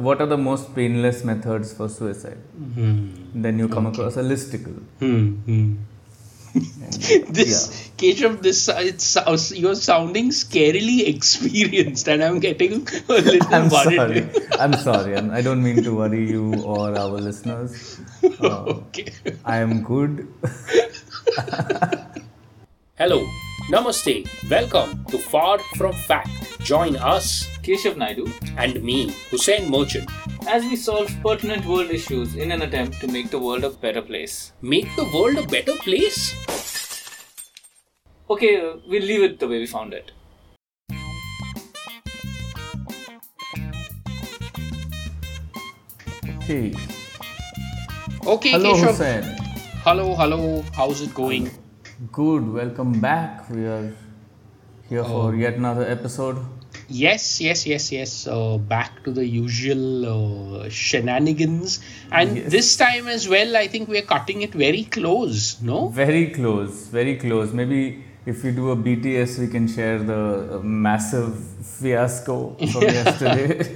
what are the most painless methods for suicide? Then you come across a listicle. Hmm. hmm. this Keshav, this it's uh, you're sounding scarily experienced, and I'm getting a little I'm worried. sorry. I'm sorry. I'm, I don't mean to worry you or our listeners. Uh, okay. I am good. Hello, Namaste, welcome to Far From Fact. Join us Keshav Naidu and me, Husein Merchant. as we solve pertinent world issues in an attempt to make the world a better place. Make the world a better place? Okay, we'll leave it the way we found it. Okay. Okay, Hello, Keshav. Husein. Hello, hello. How's it going? Good. Welcome back. We are here Oh. for yet another episode. Yes, yes, yes, yes. Uh, back to the usual uh, shenanigans, and Yes. this time as well, I think we're cutting it very close. No. Very close. Very close. Maybe if we do a BTS, we can share the uh, massive fiasco from yesterday.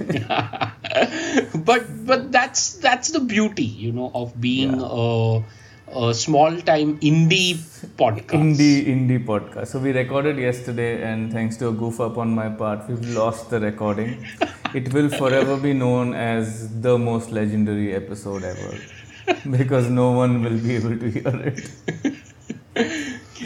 but but that's that's the beauty you know of being a, a small time indie podcast indie indie podcast. So we recorded yesterday, and thanks to a goof up on my part, we've lost the recording. it will forever be known as the most legendary episode ever, because no one will be able to hear it.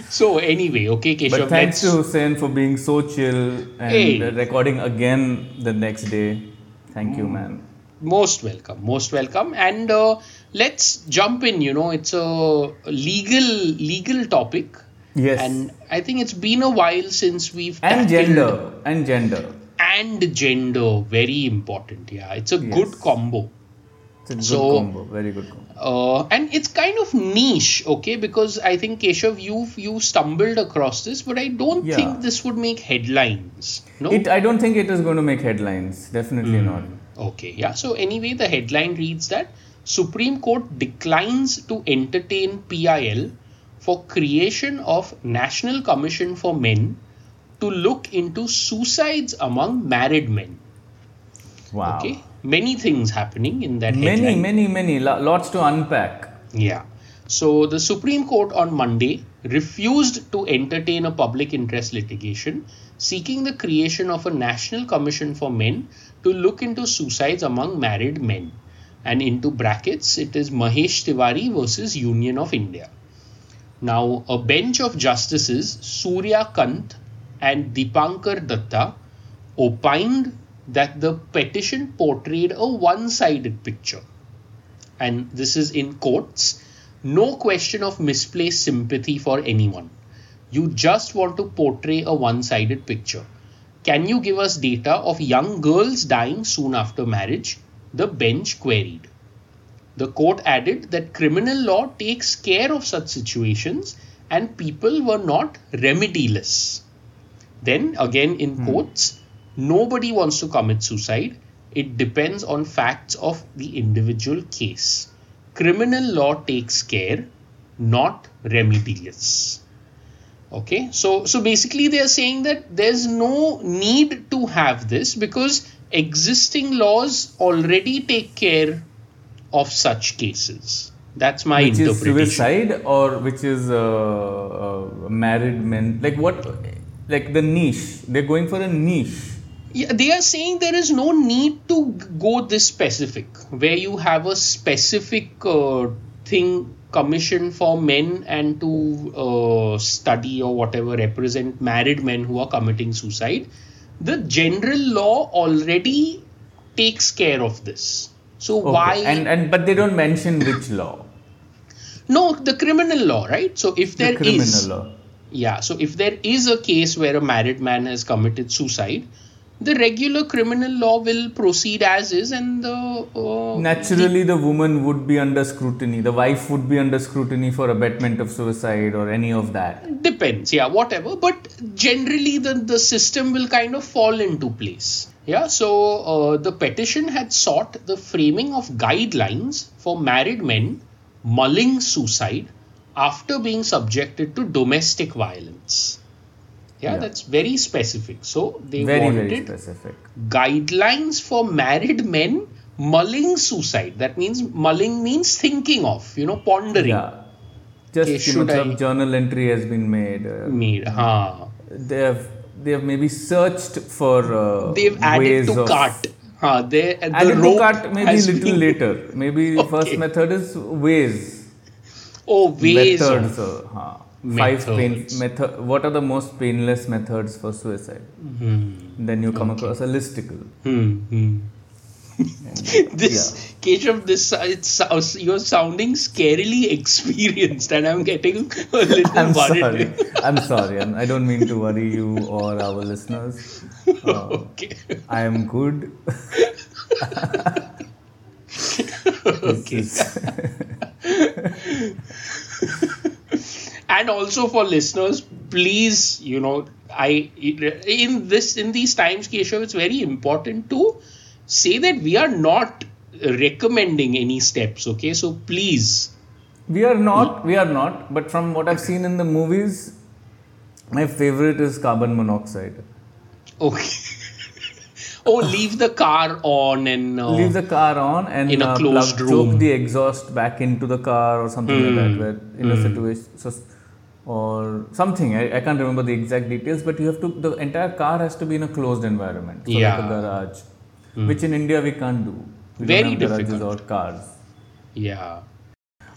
so anyway okay Keshav, But thanks to Husein for being so chill and Hey. recording again the next day. Thank you, mm. man. Most welcome most welcome and uh, let's jump in you know it's a legal legal topic Yes. and i think it's been a while since we've and gender and gender. and gender very important yeah it's a Yes. good combo It's a good combo. Very good combo. uh, and it's kind of niche okay because i think keshav you've you stumbled across this but i don't Yeah. think this would make headlines no It. I don't think it is going to make headlines. Definitely Hmm. not. Okay yeah so anyway the headline reads that supreme court declines to entertain pil for creation of national commission for men to look into suicides among married men Wow. okay many things happening in that Many, headline. many, many. Lo- lots to unpack. Yeah. So the Supreme Court on Monday refused to entertain a public interest litigation seeking the creation of a national commission for men to look into suicides among married men. And into brackets, it is Mahesh Tiwari versus Union of India. Now, a bench of justices, Surya Kant and Dipankar Datta, opined that the petition portrayed a one sided picture and this is in quotes no question of misplaced sympathy for anyone. You just want to portray a one sided picture. Can you give us data of young girls dying soon after marriage? The bench queried. The court added that criminal law takes care of such situations and people were not remediless. Then, again in hmm. quotes, nobody wants to commit suicide. It depends on facts of the individual case. Criminal law takes care, not remedilous. Okay, so so basically they are saying that there's no need to have this because existing laws already take care of such cases. That's my Which is suicide or which is uh, uh, married men? Like what? Like the niche. They're going for a niche. Yeah, they are saying there is no need to go this specific, where you have a specific uh, thing commissioned for men and to uh, study or whatever represent married men who are committing suicide. The general law already takes care of this. So Okay. why? And and but they don't mention which law. no, the criminal law, right? So if The there criminal is, law. yeah, so if there is a case where a married man has committed suicide, the regular criminal law will proceed as is, and the uh, Naturally, the woman would be under scrutiny. The wife would be under scrutiny for abetment of suicide or any of that. depends, yeah, whatever. But generally, the the system will kind of fall into place. Yeah, so uh, the petition had sought the framing of guidelines for married men mulling suicide after being subjected to domestic violence yeah, yeah, that's very specific. So they very, wanted very guidelines for married men mulling suicide. That means mulling means thinking of, you know, pondering. Yeah. Just okay, should I... journal entry has been made. Uh, made. ha. They have they have maybe searched for. Uh, They've added to of... cart. Huh, they, the added to cart maybe a little been... later. Maybe okay. first method is ways. Oh, ways. Methods. Of... Uh, Five pain Methods. method. What are the most painless methods for suicide? Then you come across a listicle. Hmm. hmm. this Keshav, this it's you're sounding scarily experienced, and I'm getting a little I'm worried. sorry. I'm sorry. I'm, I don't mean to worry you or our listeners. Uh, okay. I am good. okay. This is- and also for listeners please you know i in this in these times keshav it's very important to say that we are not recommending any steps okay so please we are not. We are not. But from what I've seen in the movies, my favorite is carbon monoxide. okay oh leave the car on and uh, Leave the car on and in a uh, closed plug, room. choke the exhaust back into the car or something like Hmm. that. Where in a situation so, or something. I, I can't remember the exact details, but you have to. The entire car has to be in a closed environment, so like Yeah. Hmm. a garage, which in India we can't do. We Very don't have garages difficult. or cars. yeah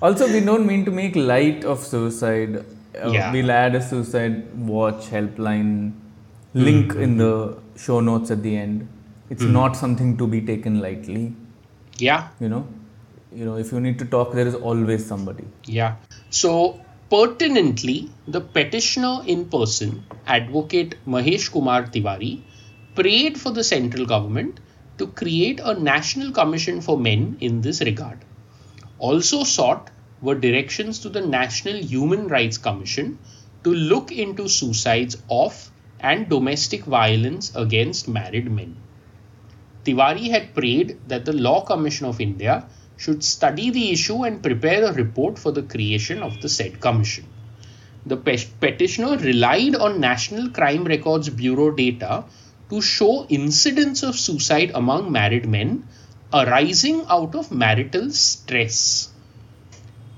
Also, we don't mean to make light of suicide. Uh, Yeah. We'll add a suicide watch helpline link in the show notes at the end. It's not something to be taken lightly. yeah You know, you know, if you need to talk, there is always somebody. Yeah. So, pertinently, the petitioner in person, Advocate Mahesh Kumar Tiwari, prayed for the central government to create a national commission for men in this regard. Also sought were directions to the National Human Rights Commission to look into suicides of and domestic violence against married men. Tiwari had prayed that the Law Commission of India should study the issue and prepare a report for the creation of the said commission. The pe- petitioner relied on National Crime Records Bureau data to show incidents of suicide among married men arising out of marital stress.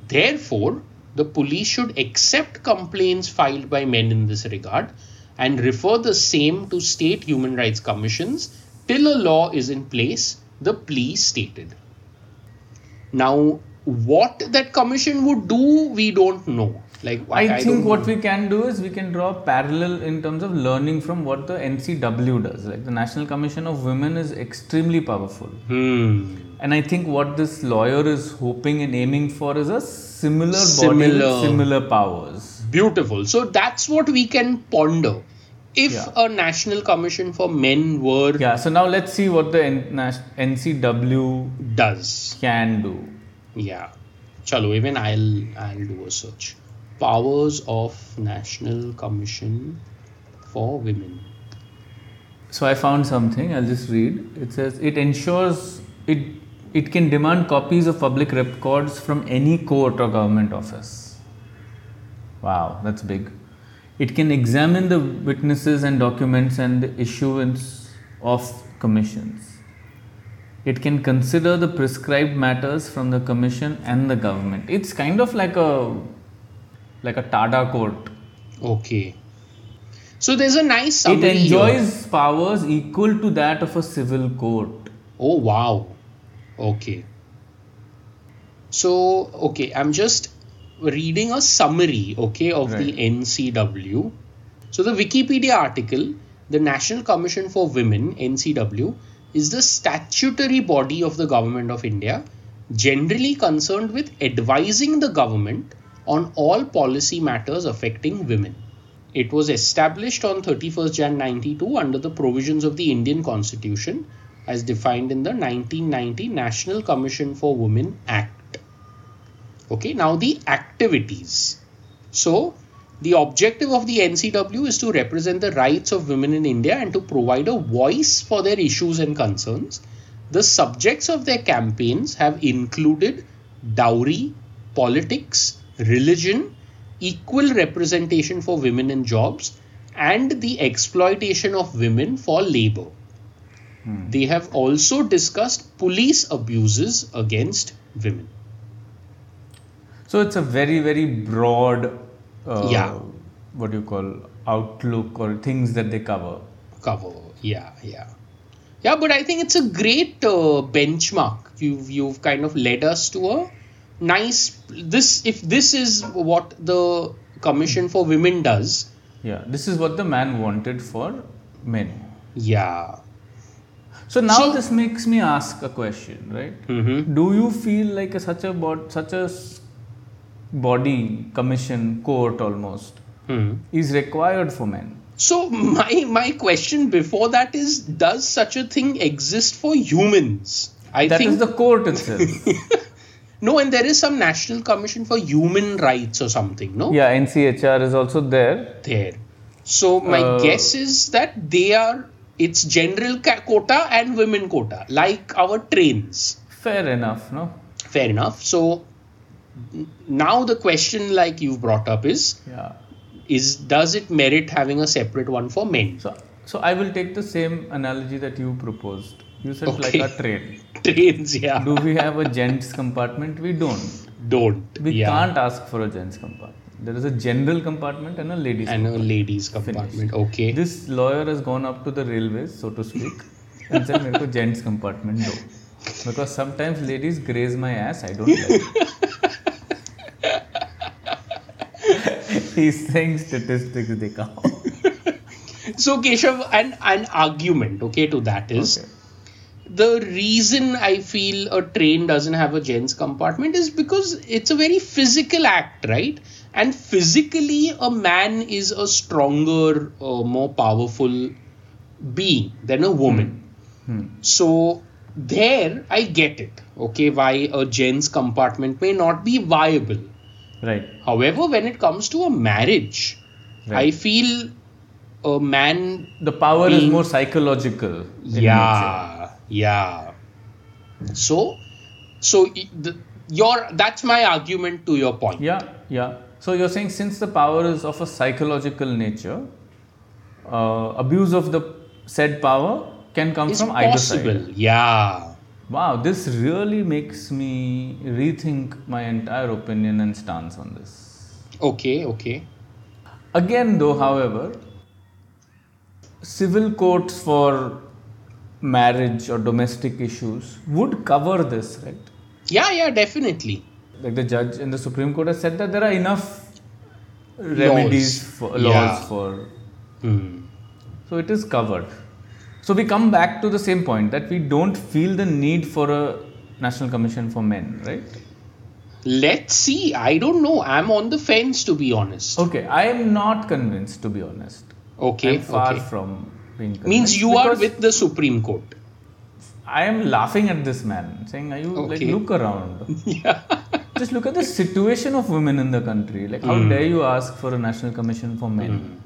Therefore, the police should accept complaints filed by men in this regard and refer the same to state human rights commissions till a law is in place, the plea stated. Now, what that commission would do, we don't know. Like, I, don't think what know. we can do is we can draw a parallel in terms of learning from what the NCW does. Like the National Commission of Women is extremely powerful. Hmm. And I think what this lawyer is hoping and aiming for is a similar, body Similar. with similar powers. Beautiful. So that's what we can ponder. If Yeah. a national commission for men were Yeah, so now let's see what the N- NCW does. Can do. Yeah. Chalo, even I'll I'll do a search. Powers of National Commission for Women. So I found something, I'll just read. It says it ensures it it can demand copies of public records from any court or government office. Wow, that's big. It can examine the witnesses and documents and the issuance of commissions. It can consider the prescribed matters from the commission and the government. It's kind of like a like a Tada court. Okay. So there's a nice It summary. here. enjoys powers equal to that of a civil court. Oh wow. Okay. So okay, I'm just reading a summary, okay, of the NCW. So the Wikipedia article, the National Commission for Women, NCW, is the statutory body of the government of India, generally concerned with advising the government on all policy matters affecting women. It was established on 31st Jan 92 under the provisions of the Indian Constitution as defined in the 1990 National Commission for Women Act. Okay, now the activities. So, the objective of the NCW is to represent the rights of women in India and to provide a voice for their issues and concerns. The subjects of their campaigns have included dowry, politics, religion, equal representation for women in jobs, and the exploitation of women for labor. Hmm. they have also discussed police abuses against women. So it's a very, very broad, uh, Yeah. what do you call, outlook or things that they cover. Cover, yeah, yeah, yeah. But I think it's a great uh, benchmark. You've you've kind of led us to a nice this. If this is what the Commission for Women does, Yeah, this is what the man wanted for men. yeah. So now So- this makes me ask a question, right? Mm-hmm. Do you feel like a, such a such a body, commission, court almost Hmm. is required for men? So my my question before that is: Does such a thing exist for humans? I That think is the court itself. no, and there is some National Commission for Human Rights or something. No, yeah, NCHR is also there. there. So my Uh, guess is that they are it's general quota and women quota, like our trains. Fair enough, no? Fair enough. So now the question like you've brought up is yeah. is does it merit having a separate one for men so so i will take the same analogy that you proposed you said okay. like a train trains yeah do we have a gents compartment we don't don't we yeah. can't ask for a gents compartment there is a general compartment and a ladies and compartment. a ladies compartment Finished. okay this lawyer has gone up to the railways so to speak and said make a gents compartment because sometimes ladies graze my ass i don't like He's saying statistics, they come. so, Keshav, an, an argument, okay, to that is okay. the reason I feel a train doesn't have a gents compartment is because it's a very physical act, right? And physically, a man is a stronger, uh, more powerful being than a woman. Hmm. hmm. So, there I get it, okay, why a gents compartment may not be viable Right. However, when it comes to a marriage, I feel a man The power is more psychological. yeah yeah so so the, your that's my argument to your point Yeah, yeah. So you're saying since the power is of a psychological nature, uh, abuse of the said power can come from either possible side. yeah Wow, this really makes me rethink my entire opinion and stance on this. okay okay Again, though, however, civil courts for marriage or domestic issues would cover this, right? yeah yeah definitely Like the judge in the Supreme Court has said that there are enough remedies for laws Yeah. for Hmm. so it is covered. So we come back to the same point that we don't feel the need for a national commission for men, right? let's see i don't know i'm on the fence to be honest Okay, I am not convinced to be honest. okay I'm far okay from being convinced. means you are with the supreme court I am laughing at this man, saying, "Are you like look around? yeah Just look at the situation of women in the country. Like, how hmm. dare you ask for a national commission for men? Hmm.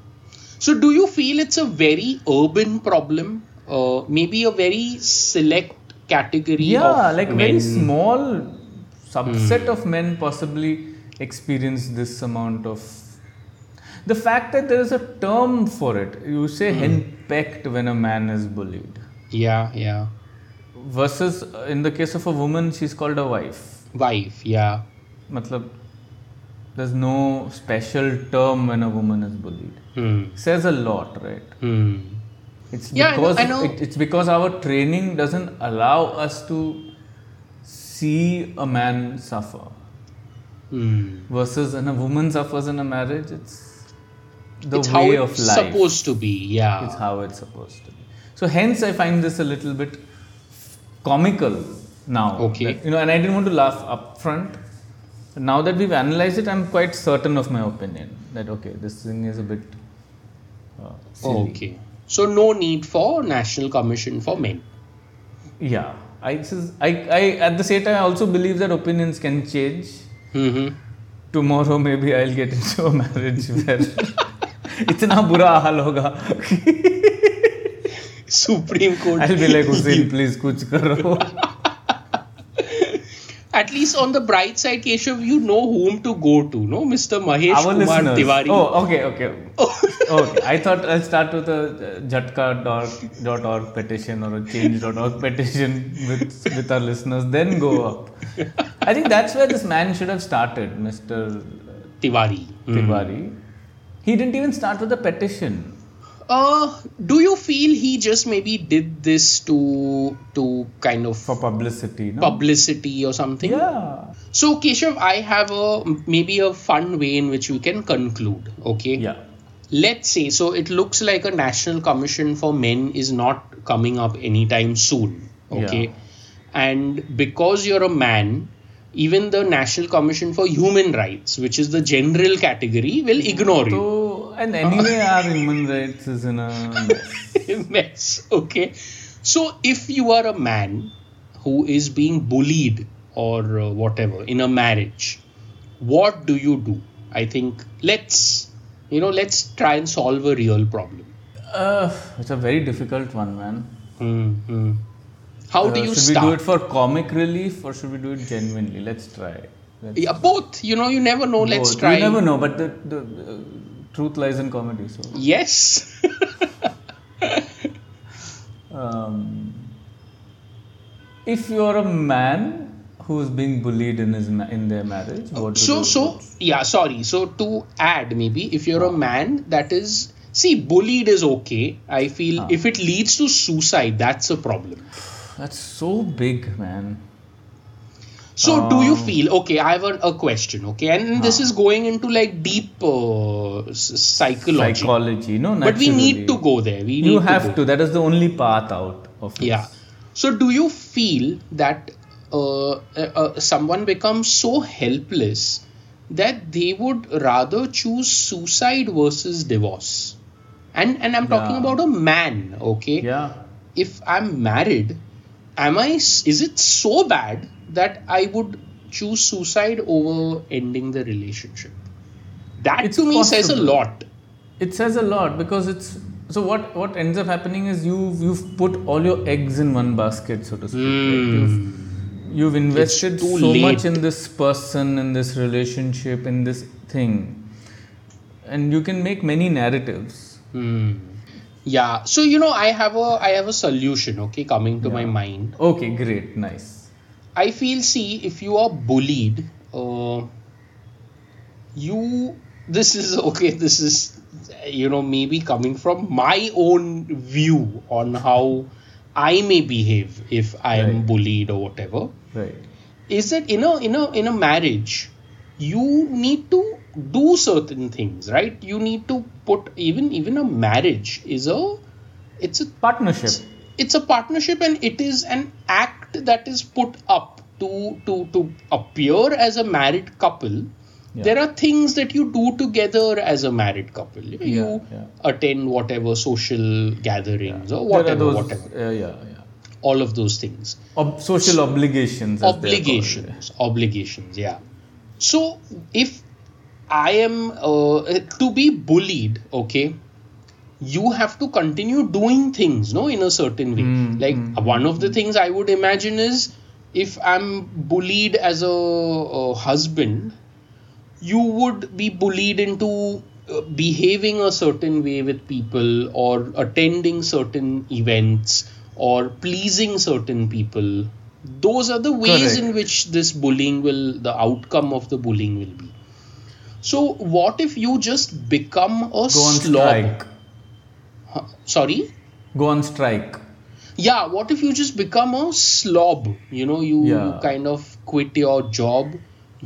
So, do you feel it's a very urban problem? Uh, maybe a very select category Yeah, of like men? very small subset Hmm. of men possibly experience this amount of. The fact that there is a term for it, you say Hmm. henpecked when a man is bullied, Yeah, yeah. versus uh, in the case of a woman, she's called a wife. Wife, yeah. Matlab, there's no special term when a woman is bullied. Hmm. Says a lot, right? Hmm. It's Yeah, I know- because I know. It, it's because our training doesn't allow us to see a man suffer. Hmm. Versus when a woman suffers in a marriage, it's the it's how way it's of life. supposed to be, yeah. It's how it's supposed to be. So hence I find this a little bit comical now. Okay. that- you know, and I didn't want to laugh up front. But now that we've analyzed it, I'm quite certain of my opinion that okay, this thing is a bit uh, silly. okay. So, no need for National Commission for Men. Yeah, I, this is, I, I at the same time I also believe that opinions can change. hmm Tomorrow maybe I'll get into a marriage where इतना बुरा हाल होगा Supreme Court. I'll be like Hussein please कुछ करो at least on the bright side, Keshav, you know whom to go to, no? Mr. Mahesh Our Kumar listeners. Tiwari. Oh, okay, okay. okay. I thought I'll start with a uh, jatka.org petition or a change.org petition with, with our listeners, then go up. I think that's where this man should have started, Mr. Tiwari. Tiwari. He didn't even start with a petition. Uh, do you feel he just maybe did this to to kind of For publicity, no? publicity or something? Yeah. So Keshav, I have a maybe a fun way in which we can conclude. Okay. Yeah. Let's say so. It looks like a national commission for men is not coming up anytime soon. Okay. Yeah. And because you're a man, even the National Commission for Human Rights, which is the general category, will ignore you. And anyway, our human rights is in a mess. mess. Okay. So if you are a man who is being bullied or uh, whatever in a marriage, what do you do? I think let's you know let's try and solve a real problem. Uh, it's a very difficult one, man. Hmm, hmm. How do Uh, you should start? we do it for comic relief or should we do it genuinely? Let's try. Let's yeah, both. You know, you never know. Let's try. You never know, but the, the uh, truth lies in comedy. So, Yes. um, if you're a man who is being bullied in his ma- in their marriage, so you so yeah. Sorry. So to add, maybe if you're a man that is see bullied is okay. I feel if it leads to suicide, that's a problem. That's so big, man. So, do you Um, feel okay? I have a, a question, okay, and this is going into like deep uh, psychology, Psychology, no, but we need to go there. We need You have go. to. That is the only path out of this. Yeah. So, do you feel that uh, uh, uh, someone becomes so helpless that they would rather choose suicide versus divorce? And and I'm talking Yeah. about a man, okay? Yeah. if I'm married, am I? Is it so bad that I would choose suicide over ending the relationship? That It's to me says a lot. It says a lot because it's so what what ends up happening is you you've put all your eggs in one basket, so to speak. right? You've, you've invested so late. much in this person, in this relationship, in this thing, and you can make many narratives. Hmm. Yeah. So you know, I have a I have a solution. Okay, coming to my mind. Okay, great, nice. I feel. See, if you are bullied, uh, you. This is okay. This is you know maybe coming from my own view on how I may behave if I am Right. bullied or whatever. Right. is that in a in a in a marriage you need to do certain things right you need to put even even a marriage is a it's a Partnership. it's a partnership and it is an act that is put up to to to appear as a married couple Yeah. there are things that you do together as a married couple you Yeah, yeah. attend whatever social gatherings or whatever those, whatever uh, yeah, yeah. all of those things Ob- social obligations. as called. obligations obligations yeah so if i am uh, to be bullied okay you have to continue doing things no in a certain way. Mm, like one of the things i would imagine is if i'm bullied as a, a husband you would be bullied into uh, behaving a certain way with people or attending certain events or pleasing certain people. Those are the ways Correct. in which this bullying will the outcome of the bullying will be. So what if you just become a Go slob sorry? Go on strike. yeah what if you just become a slob? You know you, you kind of quit your job.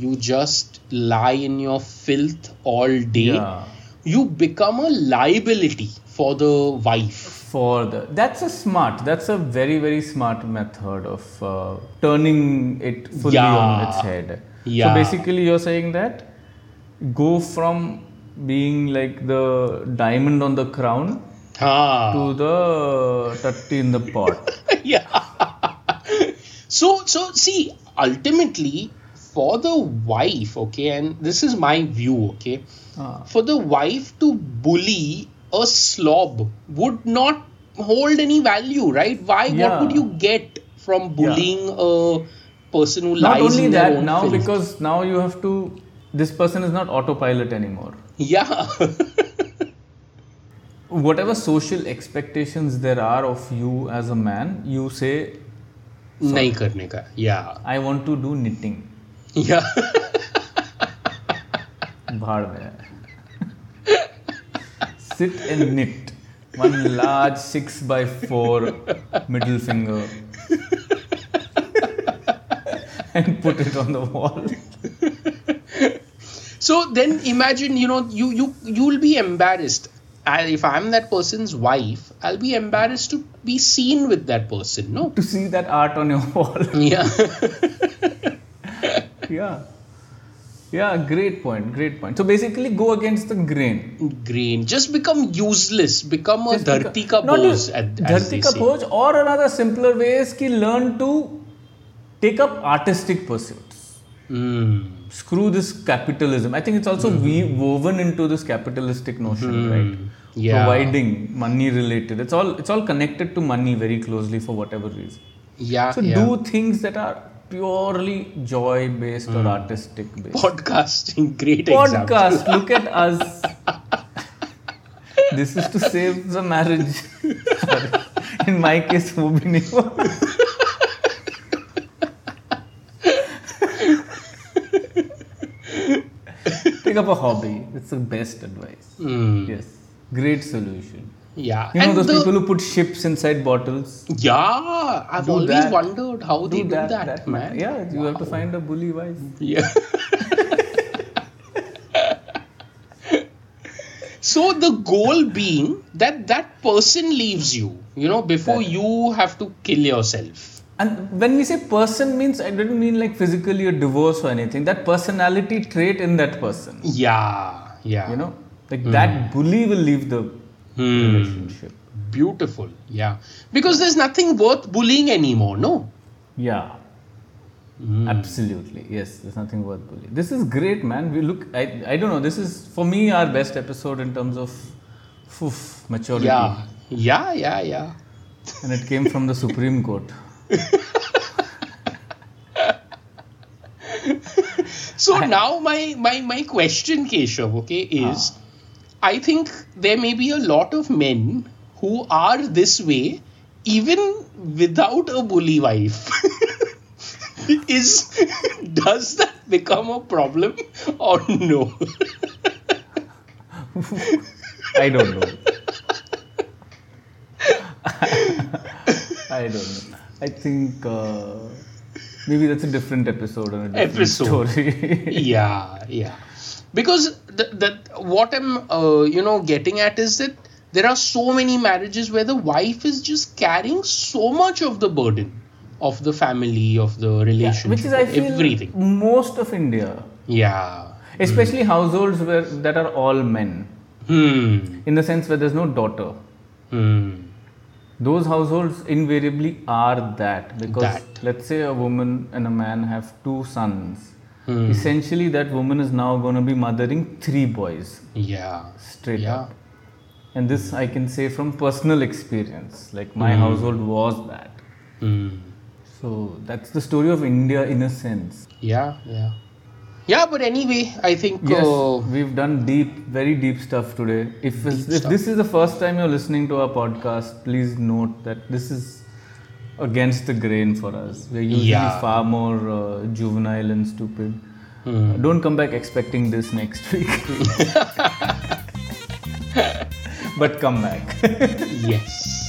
You just lie in your filth all day. Yeah. you become a liability for the wife. For the that's a smart that's a very very smart method of uh, turning it fully on its head. Yeah. so basically you're saying that go from being like the diamond on the crown ah. to the tatti in the pot yeah so so see ultimately for the wife okay and this is my view okay Ah. for the wife to bully a slob would not hold any value right why what would you get from bullying a person who Not lies only in their that, now filth. because now you have to. This person is not autopilot anymore. yeah Whatever social expectations there are of you as a man, you say, नहीं करने का yeah I want to do knitting. yeah भाड़ में sit and knit one large 6 by 4 middle finger and put it on the wall so then imagine you know you you you'll be embarrassed and if i'm that person's wife i'll be embarrassed to be seen with that person no? To see that art on your wall. Yeah. Yeah. Yeah great point great point. So basically go against the grain. Grain. Just become useless. Become a dharti ka not just as, as dharti ka boj or another simpler way is ki learn to take up artistic pursuits. Hmm screw this capitalism. I think it's also we- woven into this capitalistic notion, right? Yeah. Providing money related. It's all it's all connected to money very closely for whatever reason. yeah So yeah. do things that are purely joy based or artistic based. podcasting great example Podcast. Look at us. this is to save the marriage. Sorry. In my case, वो भी नहीं हुआ. Take up a hobby. It's the best advice. Hmm. Yes. Great solution. yeah You know and those the, people who put ships inside bottles? yeah i've Do always that. wondered how they do that, man Yeah, you have to find a bully wife. Yeah. so the goal being that that person leaves you, you know, before That- you have to kill yourself. And when we say person means, I didn't mean like physically a divorce or anything. That personality trait in that person, Yeah, yeah. you know, like that bully will leave the Hmm. relationship. Beautiful. Yeah. Because there's nothing worth bullying anymore, no? Yeah. Absolutely. Yes, there's nothing worth bullying. This is great, man. We look, I, I don't know, this is for me our best episode in terms of oof, maturity. Yeah. Yeah, yeah, yeah. And it came from the Supreme Court. So now my my my question, Keshav, okay, ah. is I think there may be a lot of men who are this way even without a bully wife. is does that become a problem or no? I don't know. I don't know. I think uh, maybe that's a different episode or a different Episode. story. yeah, yeah. Because the, the what I'm uh, you know getting at is that there are so many marriages where the wife is just carrying so much of the burden of the family, of the relationship, Which is, I feel, everything. most of India, Yeah. especially households where that are all men, Hmm. in the sense where there's no daughter. Hmm. Those households invariably are that because That. let's say a woman and a man have two sons. Hmm. Essentially, that woman is now going to be mothering three boys Yeah. straight Yeah. up. And this I can say from personal experience. Like my Hmm. household was that. Hmm. So that's the story of India in a sense. Yeah. Yeah. Yeah, but anyway, I think Yes, uh, we've done deep, very deep stuff today. If, Deep if stuff. this is the first time you're listening to our podcast, please note that this is against the grain for us. We're usually Yeah. far more uh, juvenile and stupid. Hmm. Don't come back expecting this next week. but come back. yes.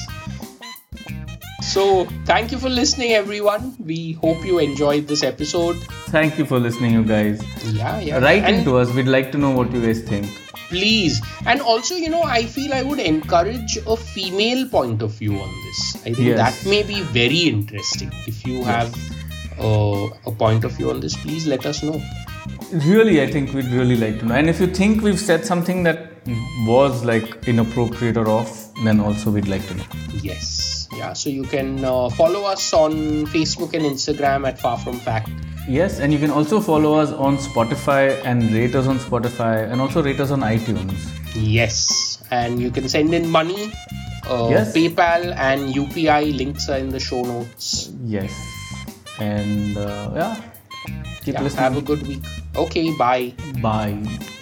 So, thank you for listening, everyone. We hope you enjoyed this episode. Thank you for listening, you guys. Yeah, yeah. Write and into us. We'd like to know what you guys think. please. And also, you know, I feel I would encourage a female point of view on this. I think Yes. that may be very interesting. If you have uh, a point of view on this, please let us know. Really, I think we'd really like to know. And if you think we've said something that was like inappropriate or off, then also we'd like to know. Yes. Yeah. So you can uh, follow us on Facebook and Instagram at Far From Fact. Yes, and you can also follow us on Spotify and rate us on Spotify and also rate us on iTunes. Yes. And you can send in money. Uh, Yes. PayPal and UPI links are in the show notes. Yes. And uh, yeah, keep Yeah, listening. have a good week. Okay, bye. Bye.